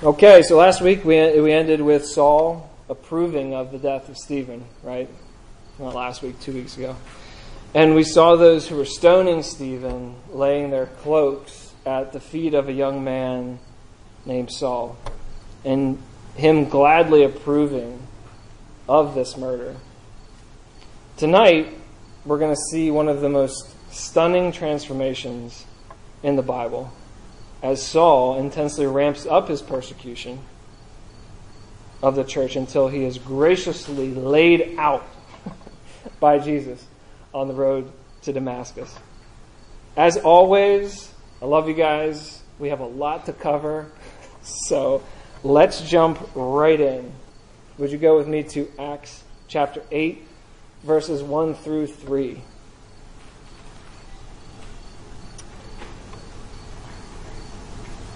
Okay, so last week we, we ended with Saul approving of the death of Stephen, right? Not last week, two weeks ago. And we saw those who were stoning Stephen laying their cloaks at the feet of a young man named Saul, and him gladly approving of this murder. Tonight, we're going to see one of the most stunning transformations in the Bible as Saul intensely ramps up his persecution of the church until he is graciously laid out by Jesus on the road to Damascus. As always, I love you guys. We have a lot to cover, so let's jump right in. Would you go with me to Acts chapter 8, verses 1 through 3?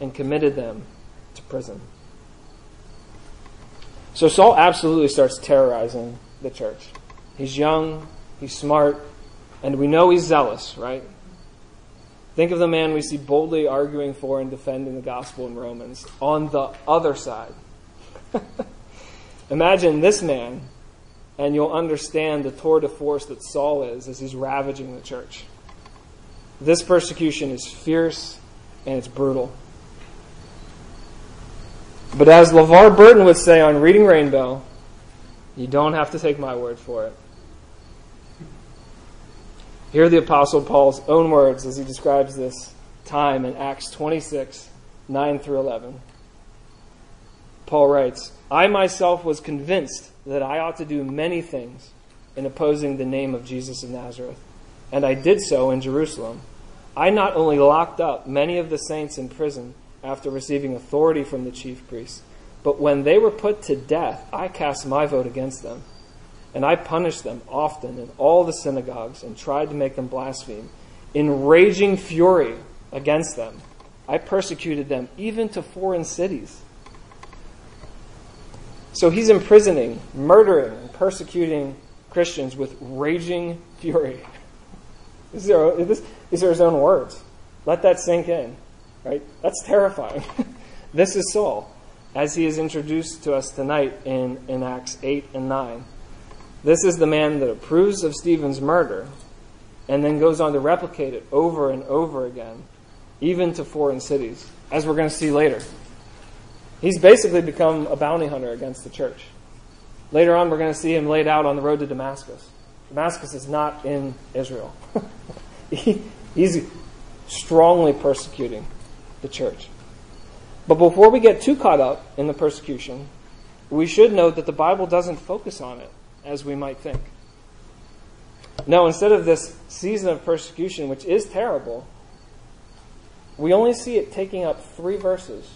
and committed them to prison. So Saul absolutely starts terrorizing the church. He's young, he's smart, and we know he's zealous, right? Think of the man we see boldly arguing for and defending the gospel in Romans on the other side. Imagine this man, and you'll understand the tour de force that Saul is as he's ravaging the church. This persecution is fierce and it's brutal. But as LeVar Burton would say on Reading Rainbow, you don't have to take my word for it. Hear the Apostle Paul's own words as he describes this time in Acts 26 9 through 11. Paul writes, I myself was convinced that I ought to do many things in opposing the name of Jesus of Nazareth, and I did so in Jerusalem. I not only locked up many of the saints in prison after receiving authority from the chief priests, but when they were put to death, I cast my vote against them. And I punished them often in all the synagogues and tried to make them blaspheme. In raging fury against them, I persecuted them even to foreign cities. So he's imprisoning, murdering, and persecuting Christians with raging fury. These are, these his own words. Let that sink in. Right? That's terrifying. this is Saul, as he is introduced to us tonight in, in Acts 8 and 9. This is the man that approves of Stephen's murder and then goes on to replicate it over and over again, even to foreign cities, as we're going to see later. He's basically become a bounty hunter against the church. Later on, we're going to see him laid out on the road to Damascus. Damascus is not in Israel. he, he's strongly persecuting the church. But before we get too caught up in the persecution, we should note that the Bible doesn't focus on it as we might think. No, instead of this season of persecution, which is terrible, we only see it taking up three verses.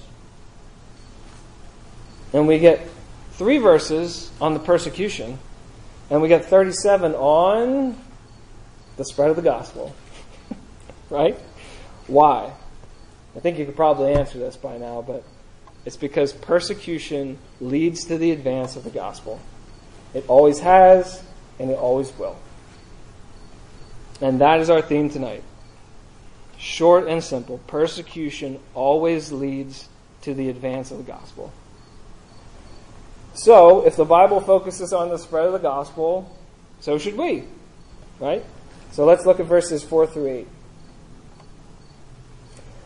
And we get three verses on the persecution, and we get 37 on the spread of the gospel. right? Why? I think you could probably answer this by now, but it's because persecution leads to the advance of the gospel. It always has, and it always will. And that is our theme tonight. Short and simple persecution always leads to the advance of the gospel. So, if the Bible focuses on the spread of the gospel, so should we. Right? So let's look at verses 4 through 8.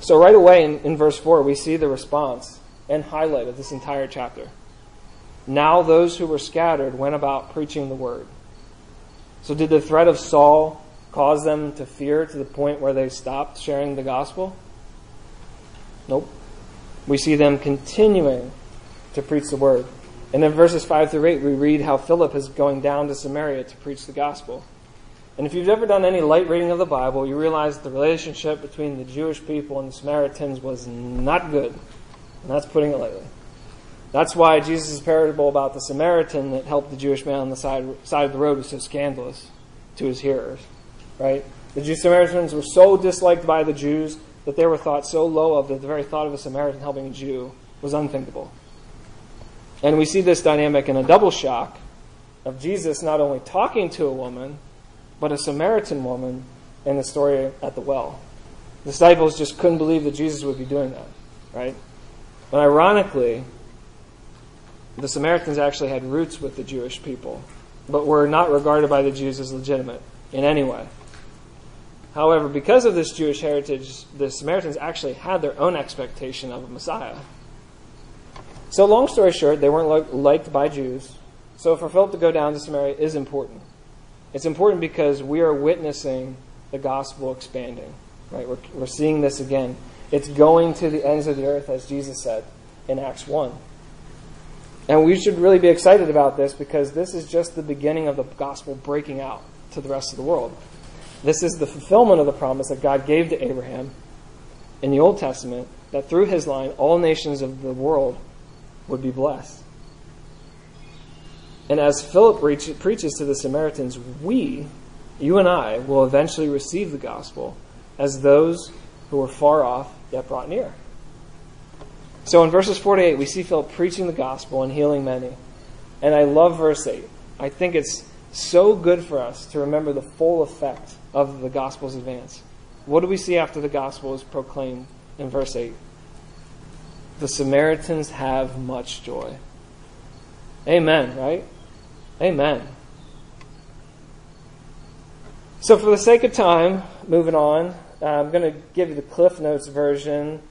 So, right away in, in verse 4, we see the response and highlight of this entire chapter. Now those who were scattered went about preaching the word. So did the threat of Saul cause them to fear to the point where they stopped sharing the gospel? Nope. We see them continuing to preach the word. And in verses 5 through 8, we read how Philip is going down to Samaria to preach the gospel. And if you've ever done any light reading of the Bible, you realize the relationship between the Jewish people and the Samaritans was not good. And that's putting it lightly. That's why Jesus' parable about the Samaritan that helped the Jewish man on the side, side of the road was so scandalous to his hearers. Right? The Jew Samaritans were so disliked by the Jews that they were thought so low of that the very thought of a Samaritan helping a Jew was unthinkable. And we see this dynamic in a double shock of Jesus not only talking to a woman, but a Samaritan woman in the story at the well. The disciples just couldn't believe that Jesus would be doing that, right? But ironically, the Samaritans actually had roots with the Jewish people, but were not regarded by the Jews as legitimate in any way. However, because of this Jewish heritage, the Samaritans actually had their own expectation of a Messiah. So, long story short, they weren't liked by Jews. So, for Philip to go down to Samaria is important. It's important because we are witnessing the gospel expanding. Right? We're, we're seeing this again. It's going to the ends of the earth, as Jesus said in Acts 1. And we should really be excited about this because this is just the beginning of the gospel breaking out to the rest of the world. This is the fulfillment of the promise that God gave to Abraham in the Old Testament that through his line all nations of the world would be blessed. And as Philip preaches to the Samaritans, we, you and I, will eventually receive the gospel as those who were far off yet brought near. So in verses 4 to 8, we see Philip preaching the gospel and healing many. And I love verse 8. I think it's so good for us to remember the full effect of the gospel's advance. What do we see after the gospel is proclaimed in verse 8? The Samaritans have much joy. Amen, right? Amen. So, for the sake of time, moving on, I'm going to give you the Cliff Notes version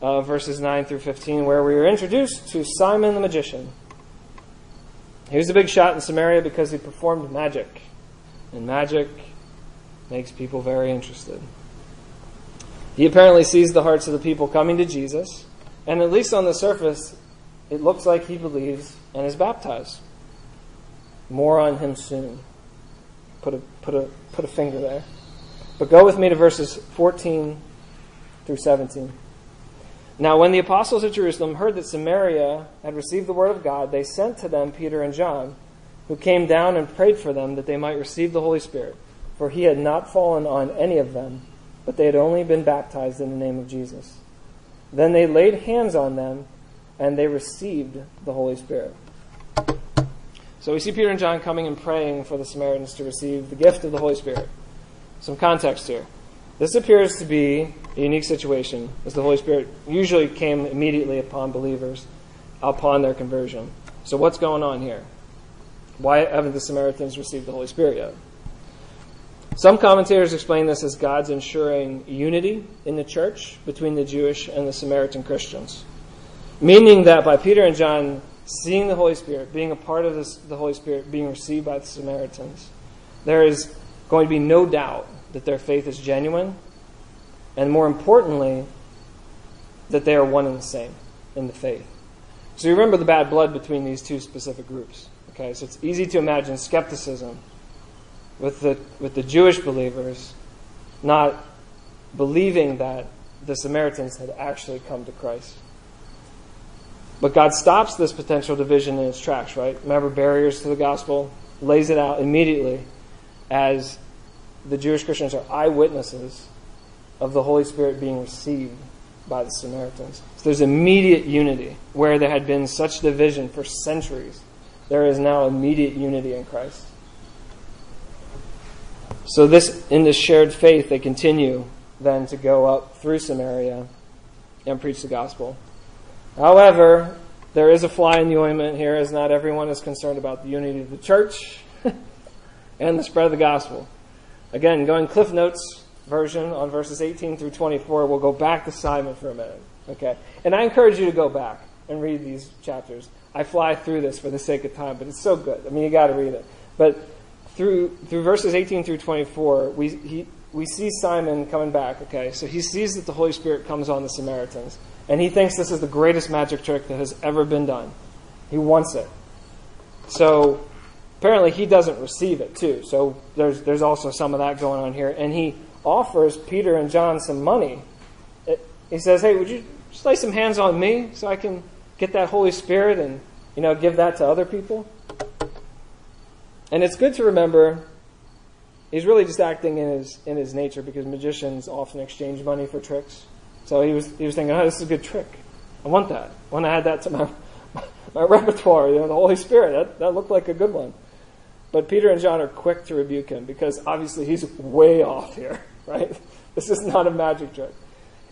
of verses 9 through 15, where we are introduced to Simon the magician. He was a big shot in Samaria because he performed magic. And magic makes people very interested. He apparently sees the hearts of the people coming to Jesus, and at least on the surface, it looks like he believes and is baptized. More on him soon. Put a, put a, put a finger there. But go with me to verses 14 through 17. Now, when the apostles at Jerusalem heard that Samaria had received the word of God, they sent to them Peter and John, who came down and prayed for them that they might receive the Holy Spirit. For he had not fallen on any of them, but they had only been baptized in the name of Jesus. Then they laid hands on them, and they received the Holy Spirit. So we see Peter and John coming and praying for the Samaritans to receive the gift of the Holy Spirit. Some context here. This appears to be a unique situation, as the Holy Spirit usually came immediately upon believers upon their conversion. So, what's going on here? Why haven't the Samaritans received the Holy Spirit yet? Some commentators explain this as God's ensuring unity in the church between the Jewish and the Samaritan Christians. Meaning that by Peter and John seeing the Holy Spirit, being a part of this, the Holy Spirit being received by the Samaritans, there is going to be no doubt that their faith is genuine, and more importantly, that they are one and the same in the faith. So you remember the bad blood between these two specific groups. Okay, so it's easy to imagine skepticism with the with the Jewish believers not believing that the Samaritans had actually come to Christ. But God stops this potential division in its tracks, right? Remember barriers to the gospel, lays it out immediately as the Jewish Christians are eyewitnesses of the Holy Spirit being received by the Samaritans. So there's immediate unity where there had been such division for centuries. There is now immediate unity in Christ. So this in this shared faith they continue then to go up through Samaria and preach the gospel. However, there is a fly in the ointment here as not everyone is concerned about the unity of the church and the spread of the gospel. Again, going Cliff Notes version on verses 18 through 24, we'll go back to Simon for a minute. Okay? And I encourage you to go back and read these chapters. I fly through this for the sake of time, but it's so good. I mean, you got to read it. But through through verses 18 through 24, we he, we see Simon coming back. Okay, so he sees that the Holy Spirit comes on the Samaritans, and he thinks this is the greatest magic trick that has ever been done. He wants it. So apparently he doesn't receive it too. So there's there's also some of that going on here, and he offers Peter and John some money. It, he says, "Hey, would you just lay some hands on me so I can get that Holy Spirit and you know give that to other people?" And it's good to remember he's really just acting in his in his nature because magicians often exchange money for tricks. So he was he was thinking, "Oh, this is a good trick. I want that. I want to add that to my my repertoire. You know, the Holy Spirit. That that looked like a good one." But Peter and John are quick to rebuke him because obviously he's way off here, right? This is not a magic trick.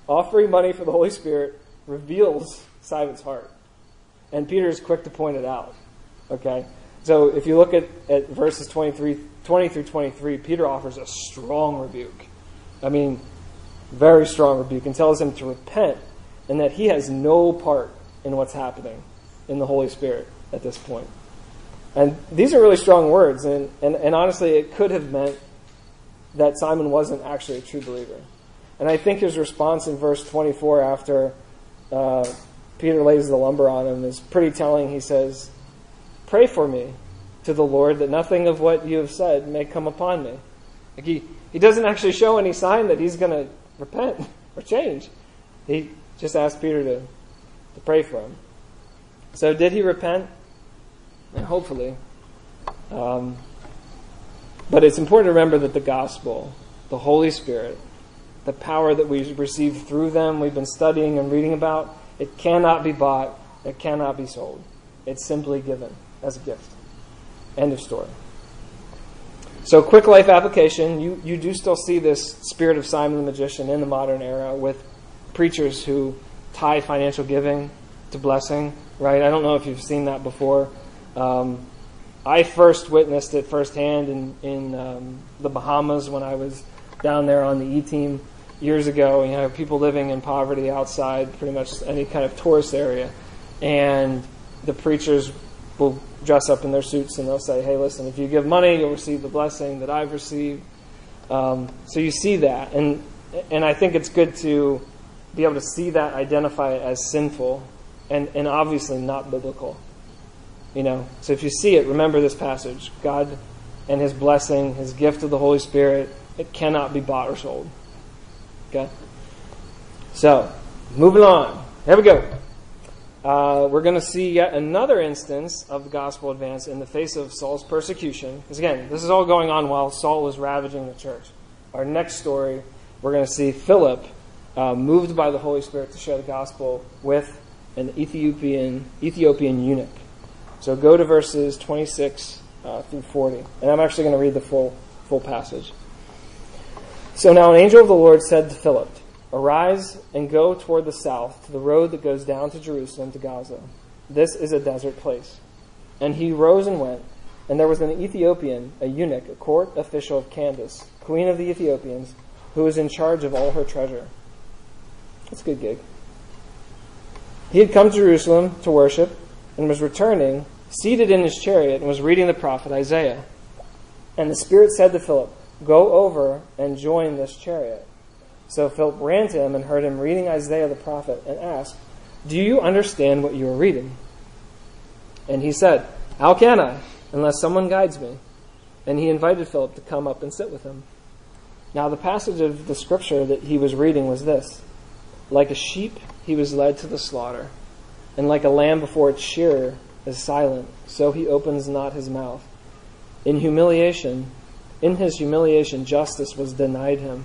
Offering money for the Holy Spirit reveals Simon's heart. And Peter is quick to point it out. Okay? So if you look at, at verses 23, 20 through 23, Peter offers a strong rebuke. I mean, very strong rebuke, and tells him to repent and that he has no part in what's happening in the Holy Spirit at this point. And these are really strong words, and, and, and honestly, it could have meant that Simon wasn't actually a true believer. And I think his response in verse 24 after uh, Peter lays the lumber on him is pretty telling. He says, Pray for me to the Lord that nothing of what you have said may come upon me. Like he, he doesn't actually show any sign that he's going to repent or change. He just asked Peter to, to pray for him. So, did he repent? And hopefully. Um, but it's important to remember that the gospel, the Holy Spirit, the power that we receive through them, we've been studying and reading about, it cannot be bought, it cannot be sold. It's simply given as a gift. End of story. So, quick life application. You, you do still see this spirit of Simon the magician in the modern era with preachers who tie financial giving to blessing, right? I don't know if you've seen that before. Um, I first witnessed it firsthand in, in um, the Bahamas when I was down there on the E team years ago. You know, people living in poverty outside pretty much any kind of tourist area. And the preachers will dress up in their suits and they'll say, hey, listen, if you give money, you'll receive the blessing that I've received. Um, so you see that. And, and I think it's good to be able to see that, identify it as sinful, and, and obviously not biblical. You know, so if you see it, remember this passage. God and his blessing, his gift of the Holy Spirit, it cannot be bought or sold. Okay? So, moving on. Here we go. Uh, we're going to see yet another instance of the gospel advance in the face of Saul's persecution. Because again, this is all going on while Saul was ravaging the church. Our next story, we're going to see Philip uh, moved by the Holy Spirit to share the gospel with an Ethiopian Ethiopian eunuch. So go to verses 26 uh, through 40. And I'm actually going to read the full, full passage. So now an angel of the Lord said to Philip, Arise and go toward the south to the road that goes down to Jerusalem to Gaza. This is a desert place. And he rose and went. And there was an Ethiopian, a eunuch, a court official of Candace, queen of the Ethiopians, who was in charge of all her treasure. That's a good gig. He had come to Jerusalem to worship and was returning seated in his chariot and was reading the prophet Isaiah. And the Spirit said to Philip, Go over and join this chariot. So Philip ran to him and heard him reading Isaiah the prophet and asked, Do you understand what you are reading? And he said, How can I, unless someone guides me? And he invited Philip to come up and sit with him. Now, the passage of the scripture that he was reading was this Like a sheep, he was led to the slaughter, and like a lamb before its shearer is silent, so he opens not his mouth. In humiliation, in his humiliation, justice was denied him.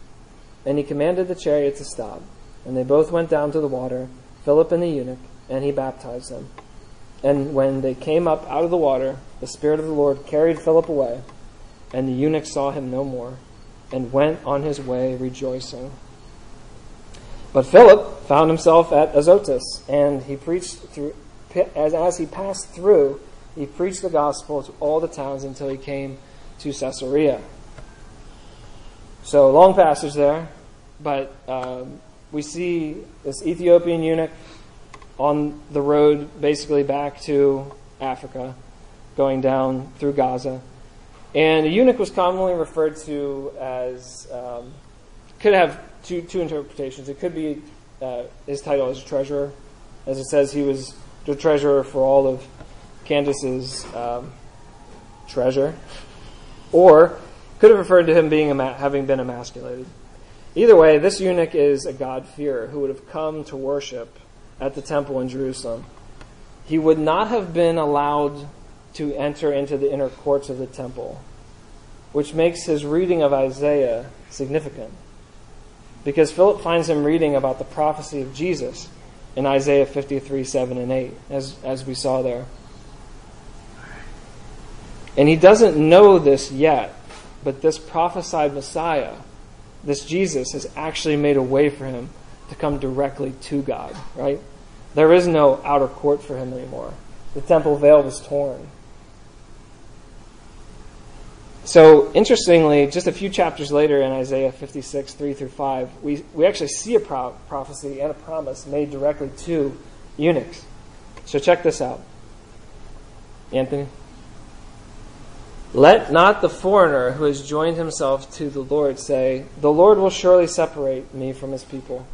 And he commanded the chariot to stop. And they both went down to the water, Philip and the eunuch, and he baptized them. And when they came up out of the water, the Spirit of the Lord carried Philip away, and the eunuch saw him no more, and went on his way rejoicing. But Philip found himself at Azotus, and he preached through, as, as he passed through, he preached the gospel to all the towns until he came to Caesarea. So, long passage there, but um, we see this Ethiopian eunuch on the road basically back to Africa, going down through Gaza. And a eunuch was commonly referred to as, um, could have two, two interpretations. It could be uh, his title as treasurer. As it says, he was the treasurer for all of Candace's um, treasure. Or could have referred to him being having been emasculated. Either way, this eunuch is a God-fearer who would have come to worship at the temple in Jerusalem. He would not have been allowed to enter into the inner courts of the temple, which makes his reading of Isaiah significant. Because Philip finds him reading about the prophecy of Jesus in Isaiah 53, 7 and 8, as, as we saw there. And he doesn't know this yet, but this prophesied Messiah this Jesus has actually made a way for him to come directly to God, right? There is no outer court for him anymore. The temple veil was torn. So, interestingly, just a few chapters later in Isaiah 56, 3 through 5, we, we actually see a pro- prophecy and a promise made directly to eunuchs. So, check this out. Anthony? Let not the foreigner who has joined himself to the Lord say, The Lord will surely separate me from his people.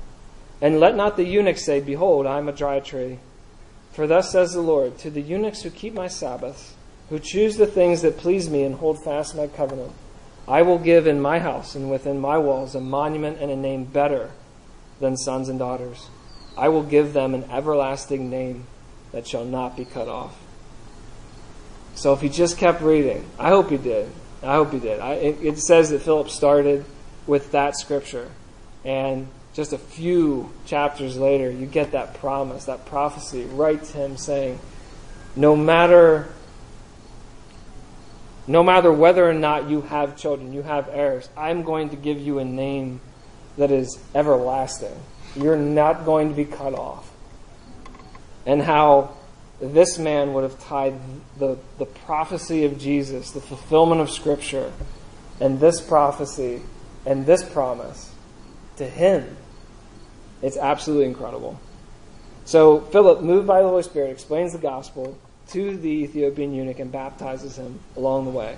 And let not the eunuch say, Behold, I am a dry tree. For thus says the Lord, To the eunuchs who keep my Sabbaths, who choose the things that please me and hold fast my covenant, I will give in my house and within my walls a monument and a name better than sons and daughters. I will give them an everlasting name that shall not be cut off. So if he just kept reading, I hope he did. I hope he did. I, it, it says that Philip started with that scripture. And just a few chapters later, you get that promise, that prophecy right to him saying, no matter no matter whether or not you have children, you have heirs, I'm going to give you a name that is everlasting. You're not going to be cut off. And how this man would have tied the, the prophecy of Jesus, the fulfillment of Scripture, and this prophecy and this promise to him. It's absolutely incredible. So Philip, moved by the Holy Spirit, explains the gospel to the Ethiopian eunuch and baptizes him along the way.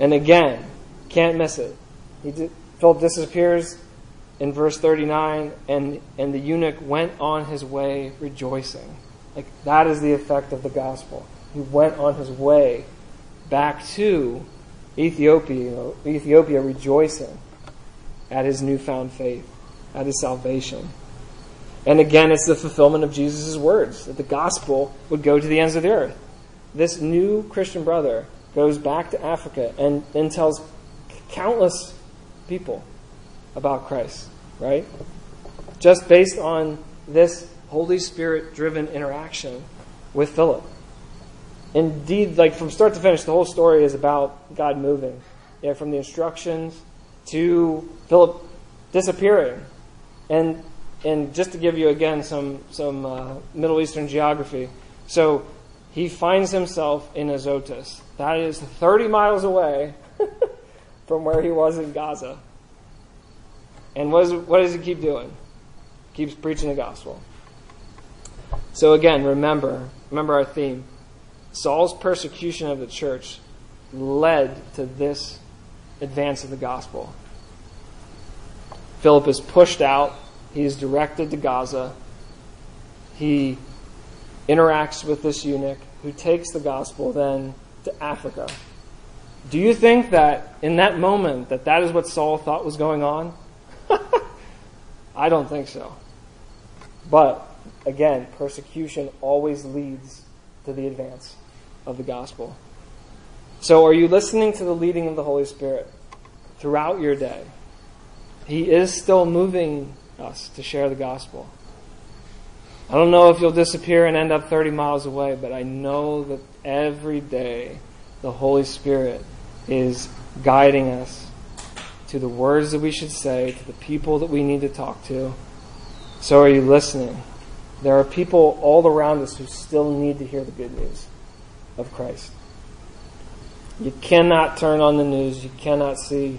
And again, can't miss it. He did, Philip disappears in verse 39, and, and the eunuch went on his way rejoicing. Like, that is the effect of the gospel. He went on his way back to Ethiopia, Ethiopia rejoicing at his newfound faith, at his salvation. And again, it's the fulfillment of Jesus' words that the gospel would go to the ends of the earth. This new Christian brother goes back to Africa and, then tells countless people about Christ, right? Just based on this Holy Spirit driven interaction with Philip. Indeed, like from start to finish, the whole story is about God moving. Know, from the instructions to Philip disappearing. And and just to give you again some some uh, Middle Eastern geography, so he finds himself in Azotus. That is 30 miles away from where he was in Gaza. And what, is, what does he keep doing? Keeps preaching the gospel. So again, remember, remember our theme. Saul's persecution of the church led to this advance of the gospel. Philip is pushed out. He is directed to Gaza. He interacts with this eunuch who takes the gospel then to Africa. Do you think that in that moment that that is what Saul thought was going on? I don't think so. But again, persecution always leads to the advance of the gospel. So, are you listening to the leading of the Holy Spirit throughout your day? He is still moving us to share the gospel. I don't know if you'll disappear and end up 30 miles away, but I know that every day the Holy Spirit is guiding us to the words that we should say, to the people that we need to talk to. So are you listening? There are people all around us who still need to hear the good news of Christ. You cannot turn on the news, you cannot see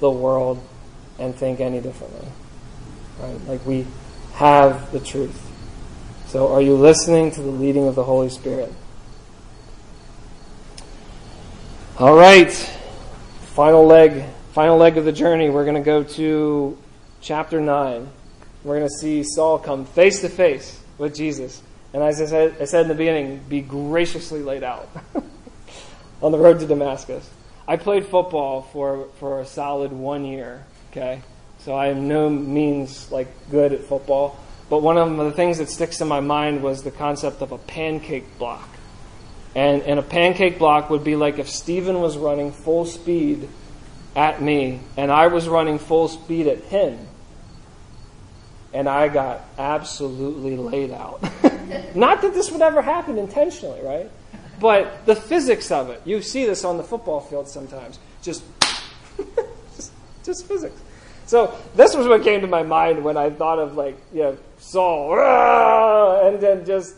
the world and think any differently. Right? Like we have the truth. So are you listening to the leading of the Holy Spirit? All right. Final leg, final leg of the journey. We're going to go to chapter 9. We're going to see Saul come face to face with Jesus. And as I said, I said in the beginning, be graciously laid out on the road to Damascus. I played football for, for a solid one year, okay? So I am no means like good at football. But one of the things that sticks in my mind was the concept of a pancake block. And, and a pancake block would be like if Stephen was running full speed at me and I was running full speed at him. And I got absolutely laid out. Not that this would ever happen intentionally, right? But the physics of it. You see this on the football field sometimes. Just, just, just physics. So this was what came to my mind when I thought of like, you know, Saul, and then just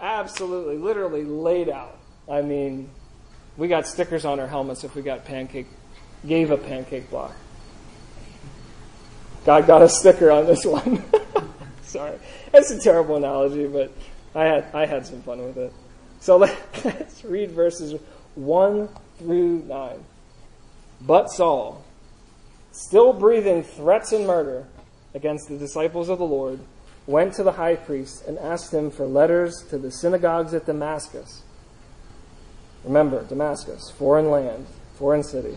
absolutely, literally laid out. I mean, we got stickers on our helmets if we got pancake, gave a pancake block. God got a sticker on this one. Sorry, it's a terrible analogy, but I had I had some fun with it. So let, let's read verses one through nine. But Saul, still breathing threats and murder against the disciples of the Lord, went to the high priest and asked him for letters to the synagogues at Damascus. Remember, Damascus, foreign land, foreign city.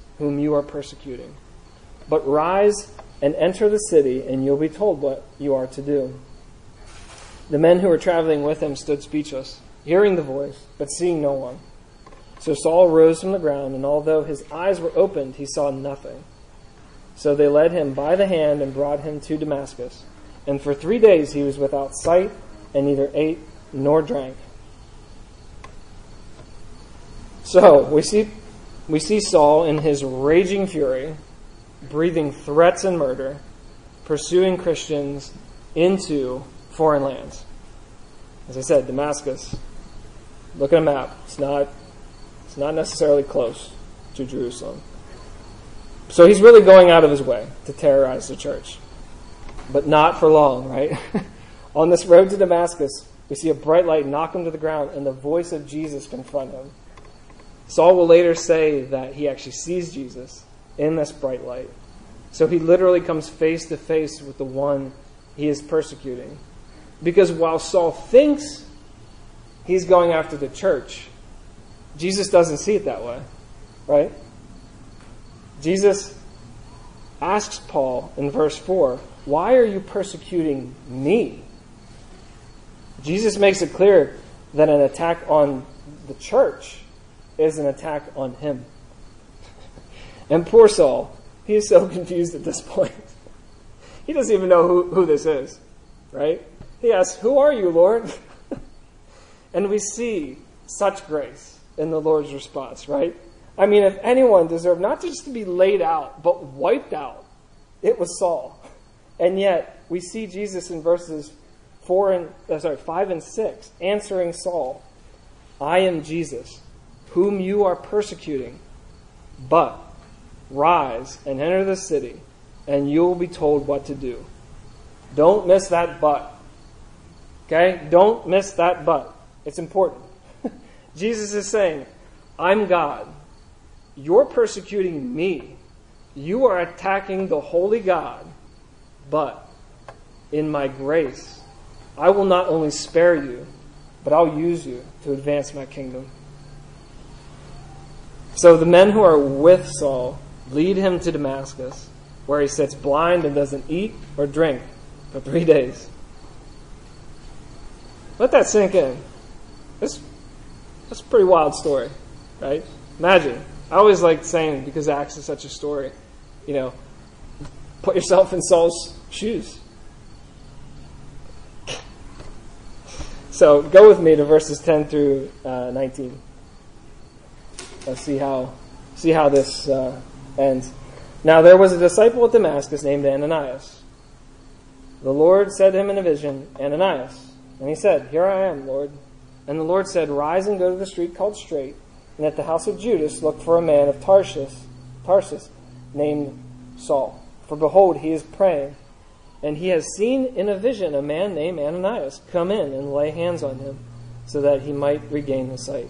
whom you are persecuting. But rise and enter the city, and you'll be told what you are to do. The men who were traveling with him stood speechless, hearing the voice, but seeing no one. So Saul rose from the ground, and although his eyes were opened, he saw nothing. So they led him by the hand and brought him to Damascus. And for three days he was without sight and neither ate nor drank. So we see, we see Saul in his raging fury, breathing threats and murder, pursuing Christians into foreign lands. As I said, Damascus. Look at a map. It's not, it's not necessarily close to Jerusalem. So he's really going out of his way to terrorize the church but not for long, right? On this road to Damascus, we see a bright light knock him to the ground and the voice of Jesus confront him. Saul will later say that he actually sees Jesus in this bright light. So he literally comes face to face with the one he is persecuting. Because while Saul thinks he's going after the church, Jesus doesn't see it that way, right? Jesus asks Paul in verse 4 why are you persecuting me? Jesus makes it clear that an attack on the church is an attack on him. And poor Saul, he is so confused at this point. he doesn't even know who, who this is, right? He asks, Who are you, Lord? and we see such grace in the Lord's response, right? I mean, if anyone deserved not just to be laid out, but wiped out, it was Saul. And yet, we see Jesus in verses four and uh, sorry, five and six answering Saul, "I am Jesus, whom you are persecuting. But rise and enter the city, and you will be told what to do." Don't miss that but. Okay? Don't miss that but. It's important. Jesus is saying, I'm God. You're persecuting me. You are attacking the holy God. But in my grace, I will not only spare you, but I'll use you to advance my kingdom. So the men who are with Saul lead him to Damascus, where he sits blind and doesn't eat or drink for three days. Let that sink in. That's, that's a pretty wild story, right? Imagine. I always like saying, because Acts is such a story, you know, put yourself in Saul's shoes. So go with me to verses 10 through uh, 19. Let's see how, see how this uh, ends. Now there was a disciple at Damascus named Ananias. The Lord said to him in a vision, Ananias. And he said, Here I am, Lord. And the Lord said, Rise and go to the street called Straight, and at the house of Judas look for a man of Tarsus, Tarsus, named Saul. For behold, he is praying and he has seen in a vision a man named Ananias come in and lay hands on him so that he might regain his sight.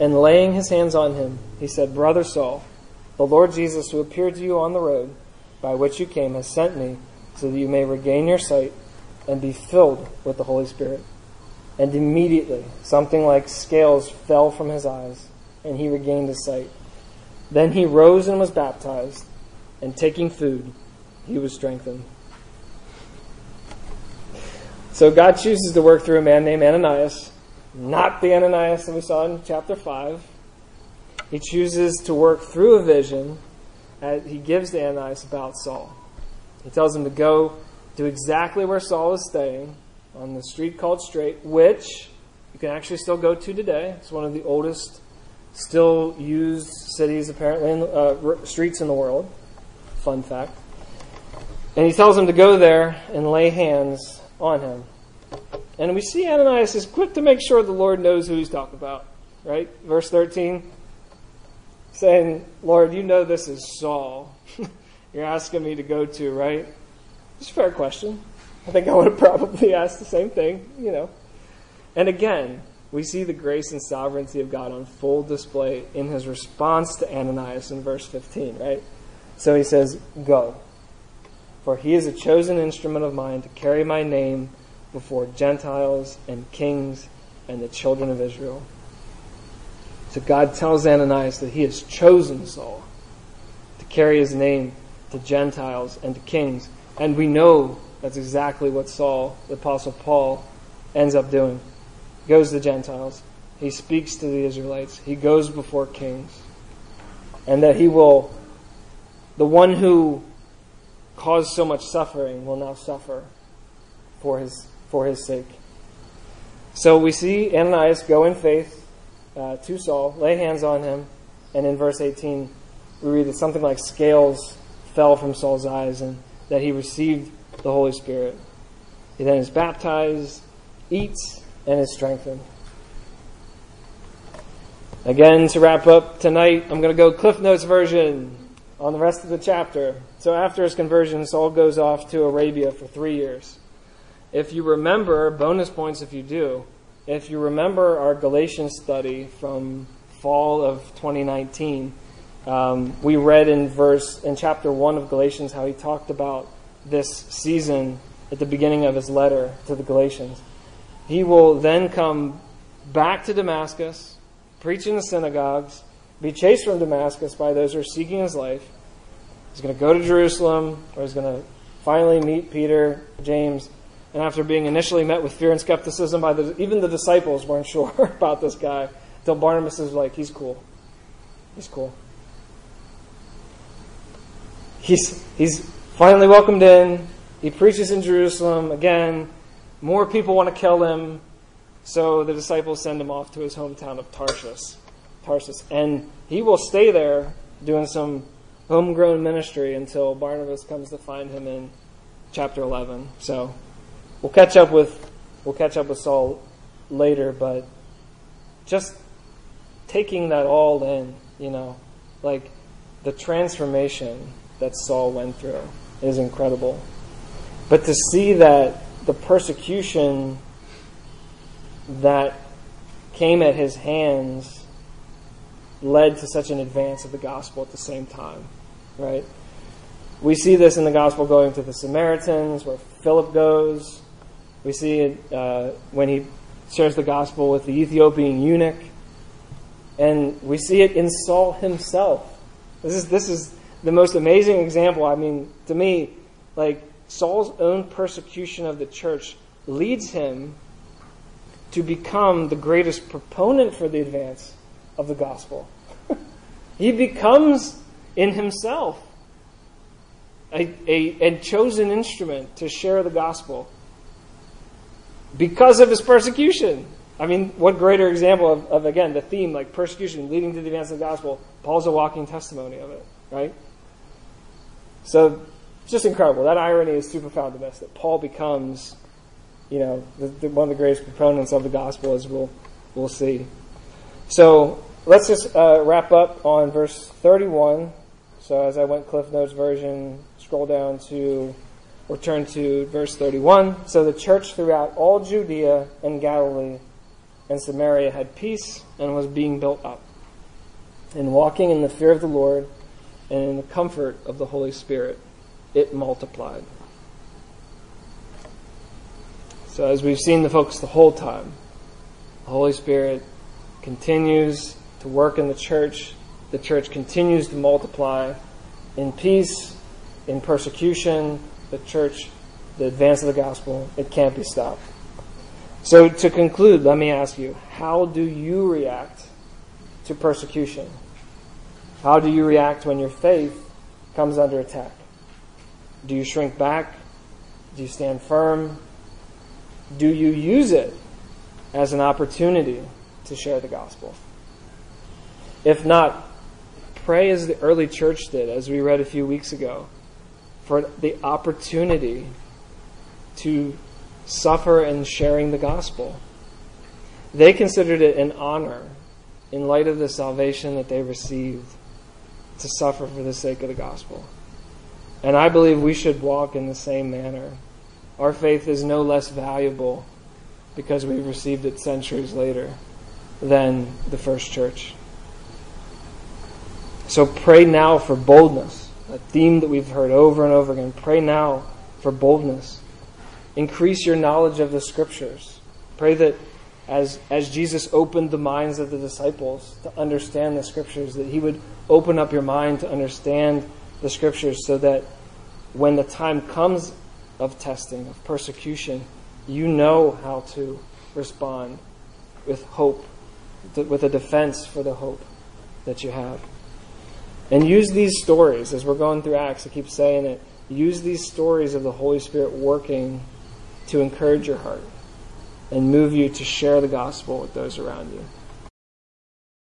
And laying his hands on him, he said, Brother Saul, the Lord Jesus, who appeared to you on the road by which you came, has sent me so that you may regain your sight and be filled with the Holy Spirit. And immediately something like scales fell from his eyes, and he regained his sight. Then he rose and was baptized, and taking food, he was strengthened. So God chooses to work through a man named Ananias, not the Ananias that we saw in chapter 5. He chooses to work through a vision that he gives to Ananias about Saul. He tells him to go to exactly where Saul is staying, on the street called Straight, which you can actually still go to today. It's one of the oldest, still used cities, apparently, in, uh, streets in the world. Fun fact. And he tells him to go there and lay hands on him. And we see Ananias is quick to make sure the Lord knows who he's talking about, right? Verse 13, saying, Lord, you know this is Saul. You're asking me to go to, right? It's a fair question. I think I would have probably asked the same thing, you know. And again, we see the grace and sovereignty of God on full display in his response to Ananias in verse 15, right? So he says, Go. For he is a chosen instrument of mine to carry my name before Gentiles and kings and the children of Israel. So God tells Ananias that he has chosen Saul to carry his name to Gentiles and to kings. And we know that's exactly what Saul, the Apostle Paul, ends up doing. He goes to the Gentiles. He speaks to the Israelites. He goes before kings. And that he will, the one who caused so much suffering will now suffer for his, for his sake. So we see Ananias go in faith uh, to Saul, lay hands on him, and in verse 18, we read that something like scales fell from Saul's eyes and that he received the Holy Spirit. He then is baptized, eats, and is strengthened. Again, to wrap up tonight, I'm going to go Cliff Notes version on the rest of the chapter. So after his conversion, Saul goes off to Arabia for three years. If you remember, bonus points if you do, if you remember our Galatians study from fall of 2019, um, we read in verse in chapter one of Galatians how he talked about this season at the beginning of his letter to the Galatians. He will then come back to Damascus, preach in the synagogues, be chased from Damascus by those who are seeking his life. He's going to go to Jerusalem, where he's going to finally meet Peter, James, and after being initially met with fear and skepticism by the, even the disciples weren't sure about this guy, until Barnabas is like, he's cool. He's cool. He's, he's finally welcomed in. He preaches in Jerusalem again. More people want to kill him. So the disciples send him off to his hometown of Tarshish. Tarsus. And he will stay there doing some homegrown ministry until Barnabas comes to find him in chapter 11. So we'll catch up with we'll catch up with Saul later, but just taking that all in, you know, like the transformation that Saul went through is incredible. But to see that the persecution that came at his hands led to such an advance of the gospel at the same time, right? We see this in the gospel going to the Samaritans, where Philip goes. We see it uh, when he shares the gospel with the Ethiopian eunuch. And we see it in Saul himself. This is, this is the most amazing example. I mean, to me, like, Saul's own persecution of the church leads him to become the greatest proponent for the advance of the gospel. he becomes in himself a, a, a, chosen instrument to share the gospel because of his persecution. I mean, what greater example of, of, again, the theme, like persecution leading to the advance of the gospel? Paul's a walking testimony of it, right? So, just incredible. That irony is too profound to miss, that Paul becomes you know, the, the, one of the greatest proponents of the gospel, as we'll, we'll see. So let's just uh, wrap up on verse 31. So as I went Cliff Notes version, scroll down to, or turn to verse 31. So the church throughout all Judea and Galilee and Samaria had peace and was being built up, and walking in the fear of the Lord and in the comfort of the Holy Spirit, it multiplied. So, as we've seen the focus the whole time, the Holy Spirit continues to work in the church. The church continues to multiply in peace, in persecution. The church, the advance of the gospel, it can't be stopped. So, to conclude, let me ask you how do you react to persecution? How do you react when your faith comes under attack? Do you shrink back? Do you stand firm? Do you use it as an opportunity to share the gospel? If not, pray as the early church did, as we read a few weeks ago, for the opportunity to suffer in sharing the gospel. They considered it an honor in light of the salvation that they received to suffer for the sake of the gospel. And I believe we should walk in the same manner. Our faith is no less valuable because we've received it centuries later than the first church. So pray now for boldness, a theme that we've heard over and over again. Pray now for boldness. Increase your knowledge of the scriptures. Pray that as, as Jesus opened the minds of the disciples to understand the scriptures, that he would open up your mind to understand the scriptures so that when the time comes of testing, of persecution, you know how to respond with hope, with a defense for the hope that you have. And use these stories, as we're going through Acts, I keep saying it, use these stories of the Holy Spirit working to encourage your heart and move you to share the gospel with those around you.